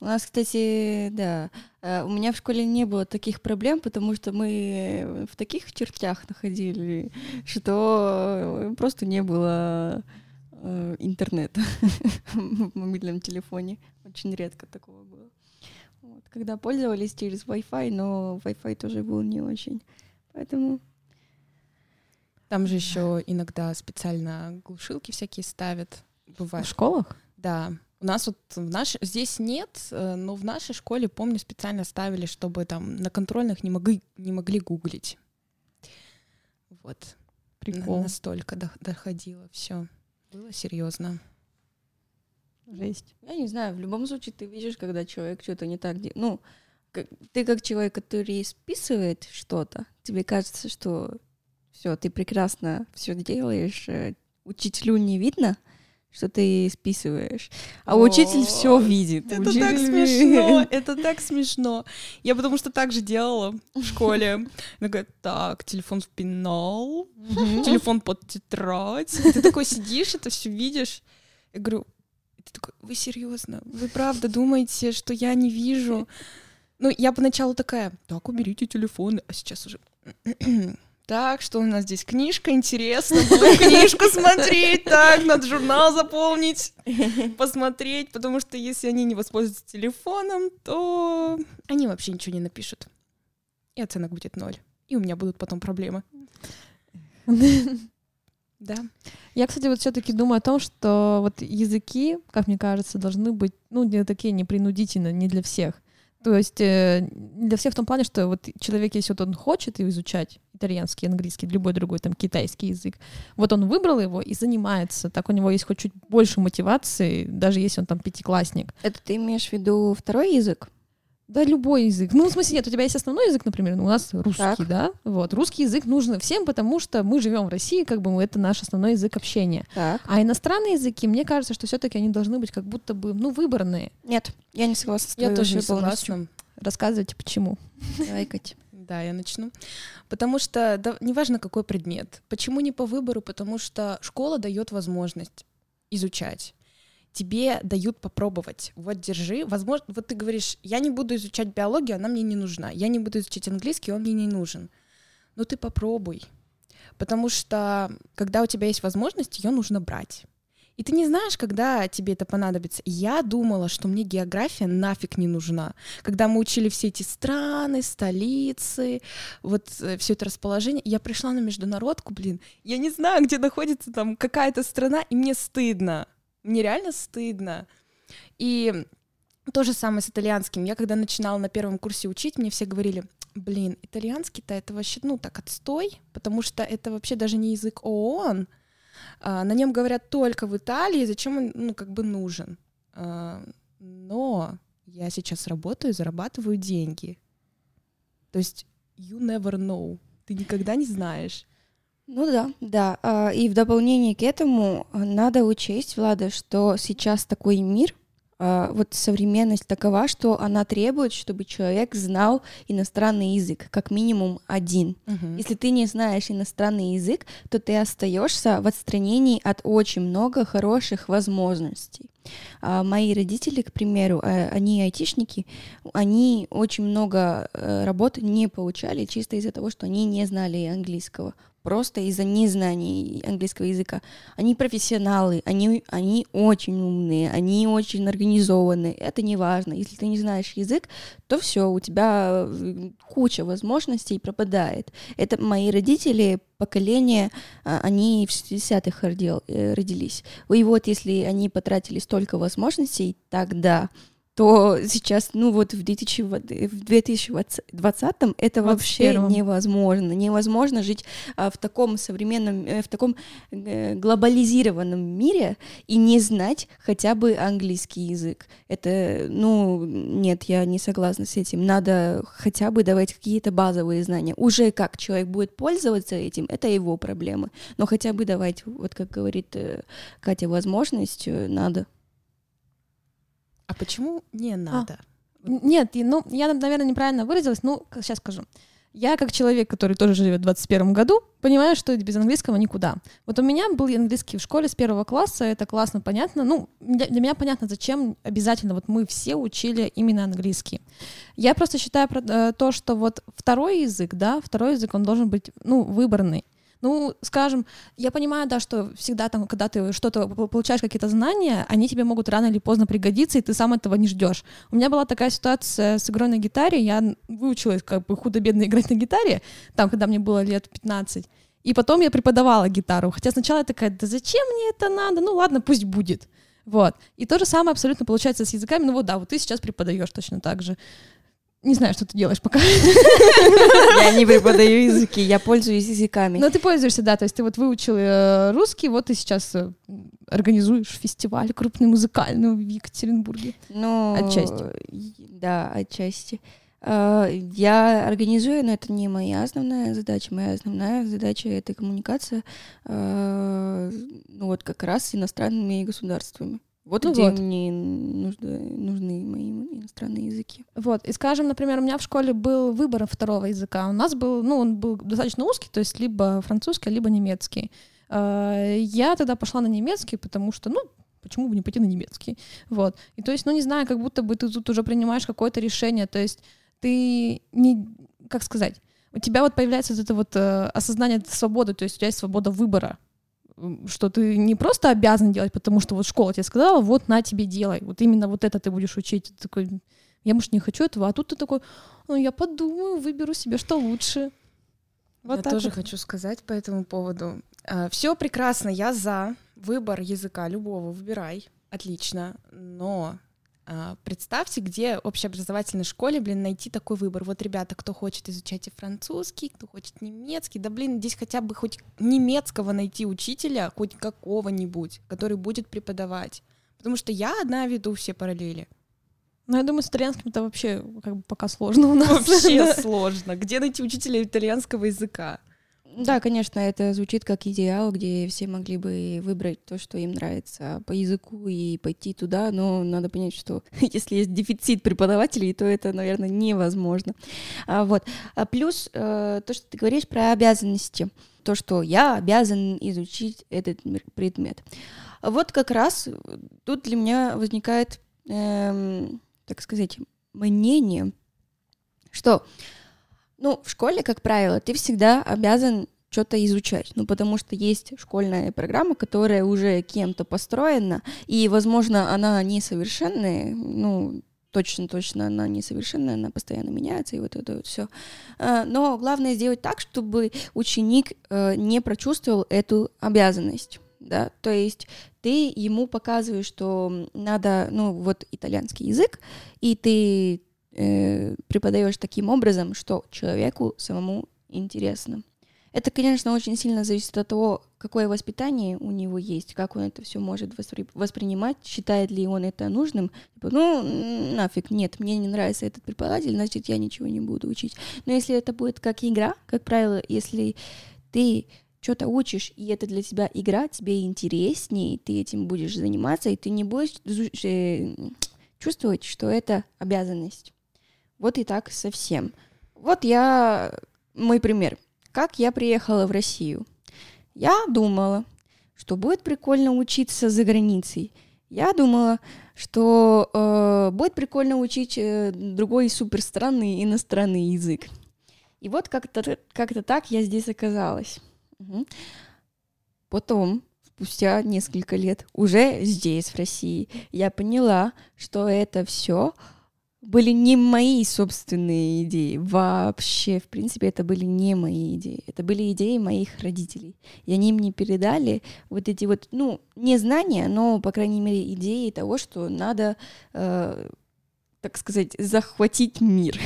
У нас, кстати, да, э, у меня в школе не было таких проблем, потому что мы в таких чертях находили, что просто не было э, интернета в мобильном телефоне. Очень редко такого было. Вот, когда пользовались через Wi-Fi, но Wi-Fi тоже был не очень. Поэтому... Там же еще иногда специально глушилки всякие ставят. Бывает. В школах? Да. У нас вот в наш... здесь нет, э, но в нашей школе, помню, специально ставили, чтобы там на контрольных не могли, не могли гуглить. Вот. Прикол. Настолько доходило все. Было серьезно. Жесть. Я не знаю, в любом случае ты видишь, когда человек что-то не так делает. Ну, как, ты как человек, который списывает что-то, тебе кажется, что все, ты прекрасно все делаешь, э, учителю не видно, что ты списываешь. А О, учитель все видит. Это учитель... так смешно, это так смешно. Я потому что так же делала в школе. Она говорит, так, телефон в пенал, телефон под тетрадь. Ты такой сидишь, это все видишь. Я говорю, ты такой, вы серьезно? Вы правда думаете, что я не вижу? Ну, я поначалу такая, так, уберите телефон, а сейчас уже так, что у нас здесь книжка, интересно, буду книжку смотреть, так, надо журнал заполнить, посмотреть, потому что если они не воспользуются телефоном, то они вообще ничего не напишут. И оценок будет ноль. И у меня будут потом проблемы. Да. Я, кстати, вот все-таки думаю о том, что вот языки, как мне кажется, должны быть, ну, не такие непринудительно, не для всех. То есть э, для всех в том плане, что вот человек, если вот он хочет изучать итальянский, английский, любой другой там китайский язык, вот он выбрал его и занимается, так у него есть хоть чуть больше мотивации, даже если он там пятиклассник. Это ты имеешь в виду второй язык? Да, любой язык. Ну, в смысле, нет, у тебя есть основной язык, например, ну, у нас русский, Так. да? Вот, русский язык нужен всем, потому что мы живем в России, как бы мы- это наш основной язык общения. Так. А иностранные языки, мне кажется, что все-таки они должны быть как будто бы, ну, выборные. Нет, я не согласна с Я твоей тоже не согласна. Рассказывайте, почему. Давай, Катя. Да, я начну. Потому что да, неважно, какой предмет. Почему не по выбору? Потому что школа дает возможность изучать. Тебе дают попробовать. Вот держи. Возможно, вот ты говоришь, я не буду изучать биологию, она мне не нужна. Я не буду изучать английский, он мне не нужен. Но ты попробуй. Потому что, когда у тебя есть возможность, ее нужно брать. И ты не знаешь, когда тебе это понадобится. Я думала, что мне география нафиг не нужна. Когда мы учили все эти страны, столицы, вот все это расположение, я пришла на международку, блин, я не знаю, где находится там какая-то страна, и мне стыдно. Мне реально стыдно. И то же самое с итальянским. Я когда начинала на первом курсе учить, мне все говорили, блин, итальянский-то это вообще, ну, так отстой, потому что это вообще даже не язык ООН, а, на нем говорят только в Италии, зачем он, ну, как бы нужен. А, но я сейчас работаю, зарабатываю деньги. То есть you never know. Ты никогда не знаешь. Ну да, да. А, И в дополнение к этому а, надо учесть, Влада, что сейчас такой мир, а, вот современность такова, что она требует, чтобы человек знал иностранный язык, как минимум один. Если ты не знаешь иностранный язык, то ты остаешься в отстранении от очень много хороших возможностей. Мои родители, к примеру, они айтишники, они очень много э, работы не получали чисто из-за того, что они не знали английского. Просто из-за незнания английского языка. Они профессионалы, они, они очень умные, они очень организованные. Это не важно. Если ты не знаешь язык, то все, у тебя э, куча возможностей пропадает. Это мои родители, поколение, а, они в 60-х родил- э, родились. И вот если они потратили столько возможностей тогда, то сейчас, ну вот в 2000 в 2020 это вообще 21-м. невозможно. Невозможно жить а, в таком современном, э, в таком э, глобализированном мире и не знать хотя бы английский язык. Это, ну, нет, я не согласна с этим. Надо хотя бы давать какие-то базовые знания. Уже как человек будет пользоваться этим, это его проблемы. Но хотя бы давать, вот как говорит э, Катя, возможность надо. А почему не надо? Н- Нет, ну, я, наверное, неправильно выразилась, ну, сейчас скажу. Я, как человек, который тоже живет в 21 году, понимаю, что без английского никуда. Вот у меня был английский в школе с первого класса, это классно, понятно. Ну, для, для меня понятно, зачем обязательно вот мы все учили именно английский. Я просто считаю про, э, то, что вот второй язык, да, второй язык, он должен быть, ну, выборный. Ну, скажем, я понимаю, да, что всегда там, когда ты что-то получаешь какие-то знания, они тебе могут рано или поздно пригодиться, и ты сам этого не ждешь. У меня была такая ситуация с игрой на гитаре, я выучилась как бы худо-бедно играть на гитаре, там, когда мне было лет 15, и потом я преподавала гитару, хотя сначала я такая, да зачем мне это надо, ну ладно, пусть будет. Вот. И то же самое абсолютно получается с языками. Ну вот да, вот ты сейчас преподаешь точно так же. Не знаю, что ты делаешь пока. Я не преподаю языки, я пользуюсь языками. Но ты пользуешься, да, то есть ты вот выучил э, русский, вот ты сейчас э, организуешь фестиваль крупный музыкальный в Екатеринбурге. Ну, Отчасти. Да, отчасти. А, Я организую, но это не моя основная задача. Моя основная задача — это коммуникация, ну вот как раз с иностранными государствами. Вот Ну где вот. мне нужны, нужны мои иностранные языки. Вот, и скажем, например, у меня в школе был выбор второго языка. У нас был, ну, он был достаточно узкий, то есть либо французский, либо немецкий. Э, Я тогда пошла на немецкий, потому что, ну, почему бы не пойти на немецкий? Вот. И то есть, ну, не знаю, как будто бы ты тут уже принимаешь какое-то решение, то есть ты не, как сказать, у тебя вот появляется вот это вот э, осознание свободы, то есть у тебя есть свобода выбора, что ты не просто обязан делать, потому что вот школа тебе сказала, вот на тебе делай, вот именно вот это ты будешь учить. Ты такой, я, может, не хочу этого, а тут ты такой, ну, я подумаю, выберу себе, что лучше. Вот я тоже вот. хочу сказать по этому поводу. Все прекрасно, я за выбор языка любого, выбирай, отлично. Но а, представьте, где в общеобразовательной школе, блин, найти такой выбор. Вот, ребята, кто хочет изучать и французский, кто хочет немецкий, да, блин, здесь хотя бы хоть немецкого найти учителя, хоть какого-нибудь, который будет преподавать. Потому что я одна веду все параллели. Ну, я думаю, с итальянским это вообще как бы пока сложно у нас. Вообще сложно. Где найти учителя итальянского языка? Да, конечно, это звучит как идеал, где все могли бы выбрать то, что им нравится по языку и пойти туда, но надо понять, что если есть дефицит преподавателей, то это, наверное, невозможно. А, вот. А плюс э, то, что ты говоришь про обязанности, то, что я обязан изучить этот предмет. Вот как раз тут для меня возникает, эм, так сказать, мнение, что ну, в школе, как правило, ты всегда обязан что-то изучать, ну, потому что есть школьная программа, которая уже кем-то построена, и, возможно, она несовершенная, ну, точно-точно она несовершенная, она постоянно меняется, и вот это вот все. А, но главное сделать так, чтобы ученик э, не прочувствовал эту обязанность, да, то есть ты ему показываешь, что надо, ну, вот итальянский язык, и ты э, преподаешь таким образом, что человеку самому интересно. Это, конечно, очень сильно зависит от того, какое воспитание у него есть, как он это все может воспри- воспринимать, считает ли он это нужным. Типа, ну, нафиг, нет, мне не нравится этот преподаватель, значит, я ничего не буду учить. Но если это будет как игра, как правило, если ты что-то учишь, и это для тебя игра, тебе интереснее, ты этим будешь заниматься, и ты не будешь э, чувствовать, что это обязанность. Вот и так совсем. Вот я, мой пример. Как я приехала в Россию? Я думала, что будет прикольно учиться за границей. Я думала, что э, будет прикольно учить э, другой супер странный иностранный язык. И вот как-то как так я здесь оказалась. Угу. Потом, спустя несколько лет, уже здесь, в России, я поняла, что это все были не мои собственные идеи. Вообще, в принципе, это были не мои идеи. Это были идеи моих родителей. И они мне передали вот эти вот, ну, не знания, но, по крайней мере, идеи того, что надо, э, так сказать, захватить мир.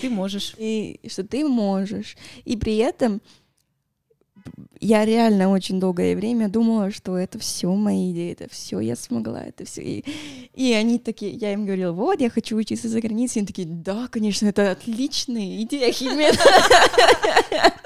Ты можешь. И что ты можешь. И при этом я реально очень долгое время думала, что это все мои идеи, это все я смогла, это все. И, и они такие, я им говорила, вот, я хочу учиться за границей. Они такие, да, конечно, это отличная идея, Химена.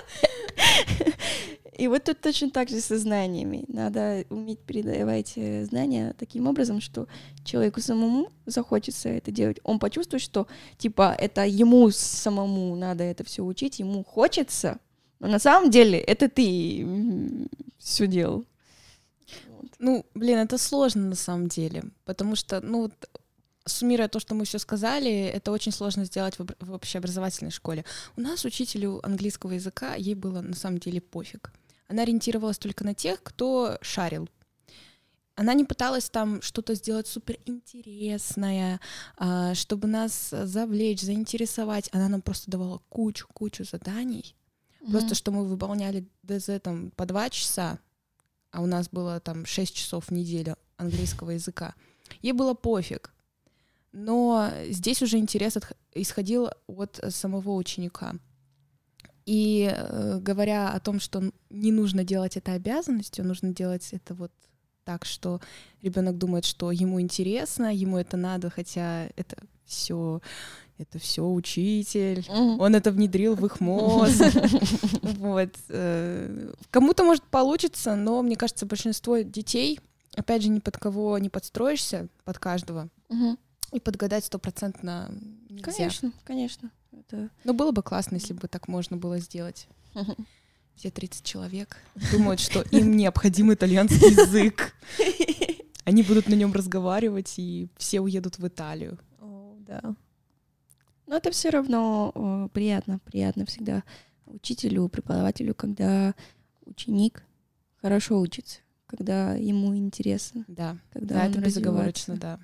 И вот тут точно так же со знаниями. Надо уметь передавать э, знания таким образом, что человеку самому захочется это делать. Он почувствует, что типа это ему самому надо это все учить, ему хочется, но на самом деле это ты все делал. Ну, блин, это сложно на самом деле, потому что, ну, суммируя то, что мы все сказали, это очень сложно сделать в, в общеобразовательной школе. У нас учителю английского языка, ей было на самом деле пофиг. Она ориентировалась только на тех, кто шарил. Она не пыталась там что-то сделать супер интересное, а, чтобы нас завлечь, заинтересовать. Она нам просто давала кучу-кучу заданий, Mm-hmm. Просто что мы выполняли ДЗ там по два часа, а у нас было там шесть часов в неделю английского языка. Ей было пофиг. Но здесь уже интерес от, исходил от самого ученика. И э, говоря о том, что не нужно делать это обязанностью, нужно делать это вот так, что ребенок думает, что ему интересно, ему это надо, хотя это все это все учитель, он это внедрил в их мозг. Вот. Э, кому-то может получиться, но мне кажется, большинство детей, опять же, ни под кого не подстроишься, под каждого, и подгадать стопроцентно нельзя. Конечно, конечно. Это... Но было бы классно, если бы так можно было сделать. Все 30 человек думают, что им необходим итальянский язык. Они будут на нем разговаривать, и все уедут в Италию. О, да. Но это все равно о, приятно, приятно всегда учителю, преподавателю, когда ученик хорошо учится, когда ему интересно. Да, когда да это безоговорочно, да.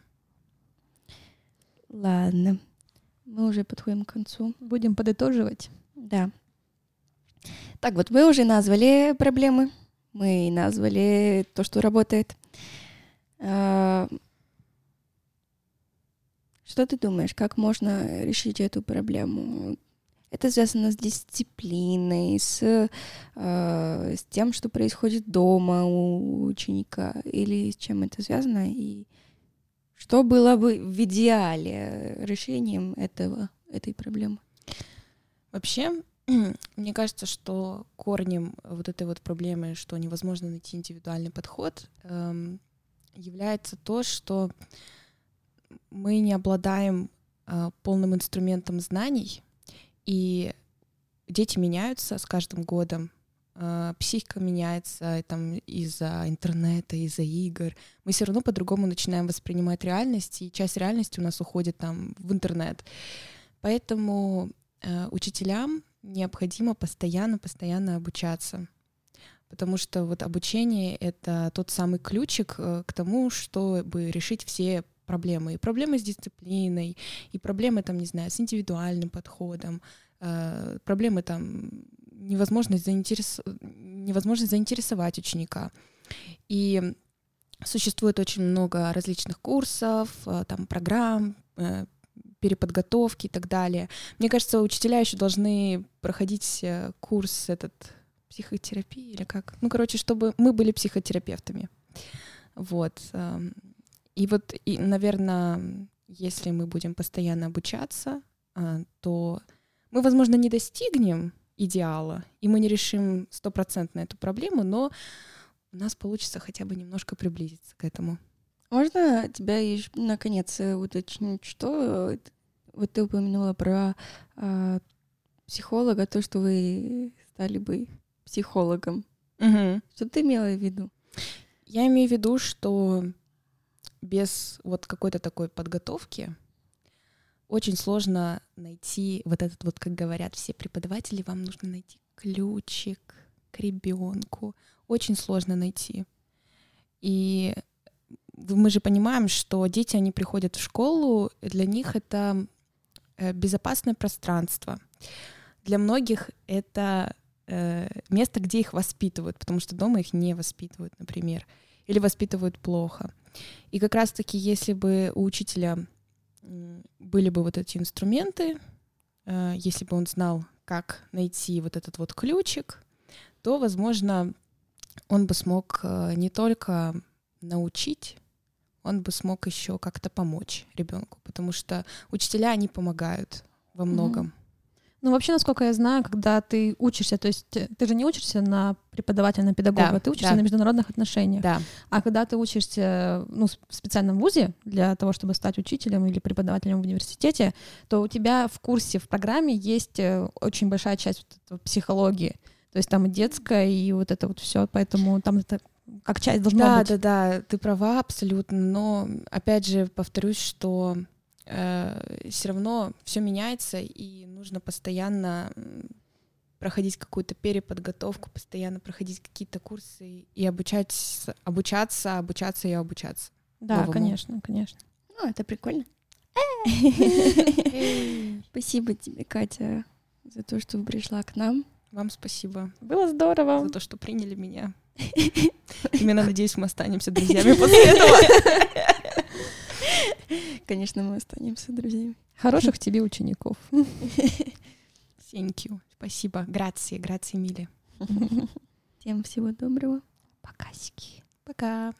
Ладно, мы уже подходим к концу. Будем подытоживать. Да. Так вот, мы уже назвали проблемы, мы назвали то, что работает. Что ты думаешь, как можно решить эту проблему? Это связано с дисциплиной, с, э, с тем, что происходит дома у ученика, или с чем это связано, и Что было бы в идеале решением этого, этой проблемы? Вообще, мне кажется, что корнем вот этой вот проблемы, что невозможно найти индивидуальный подход, эм, является то, что мы не обладаем э, полным инструментом знаний, и дети меняются с каждым годом, э, психика меняется там, из-за интернета, из-за игр. Мы все равно по-другому начинаем воспринимать реальность, и часть реальности у нас уходит там в интернет. Поэтому э, учителям необходимо постоянно-постоянно обучаться. Потому что вот обучение — это тот самый ключик э, к тому, чтобы решить все проблемы. И проблемы с дисциплиной, и проблемы, там, не знаю, с индивидуальным подходом, э, проблемы там невозможность, заинтерес... невозможность заинтересовать ученика. И существует очень много различных курсов, э, там, программ, переподготовки и так далее. Мне кажется, учителя еще должны проходить э, курс этот психотерапии или как. Ну, короче, чтобы мы были психотерапевтами. Вот. И вот, и, наверное, если мы будем постоянно обучаться, э, то мы, возможно, не достигнем идеала, и мы не решим стопроцентно эту проблему, но у нас получится хотя бы немножко приблизиться к этому. Можно тебя еще наконец э, уточнить, что вот ты упомянула про э, психолога, то, что вы стали бы психологом. Угу. Что ты имела в виду? Я имею в виду, что без вот какой-то такой подготовки очень сложно найти вот этот вот, как говорят все преподаватели, вам нужно найти ключик к ребенку. Очень сложно найти. И мы же понимаем, что дети, они приходят в школу, для них это э, безопасное пространство. Для многих это э, место, где их воспитывают, потому что дома их не воспитывают, например, или воспитывают плохо. И как раз-таки, если бы у учителя были бы вот эти инструменты, э, если бы он знал, как найти вот этот вот ключик, то, возможно, он бы смог э, не только научить он бы смог еще как-то помочь ребенку, потому что учителя они помогают во многом. Mm-hmm. Ну, вообще, насколько я знаю, когда ты учишься, то есть ты же не учишься на преподавателя, на педагога, да, ты учишься да. на международных отношениях. Да. А когда ты учишься ну, в специальном вузе для того, чтобы стать учителем или преподавателем в университете, то у тебя в курсе, в программе есть э, очень большая часть вот психологии. То есть там и детская, и вот это вот все, поэтому там это как часть должна да, быть. Да, да, да, ты права абсолютно, но опять же повторюсь, что э, все равно все меняется и нужно постоянно проходить какую-то переподготовку, постоянно проходить какие-то курсы и обучать, обучаться, обучаться и обучаться. Да, новому. конечно, конечно. Ну, это прикольно. Спасибо тебе, Катя, за то, что пришла к нам. Вам спасибо. Было здорово. За то, что приняли меня. Именно надеюсь, мы останемся друзьями после этого. Конечно, мы останемся друзьями. Хороших тебе учеников. Thank you. Спасибо. Грации, грации, мили. Всем всего доброго. Покасики. Пока.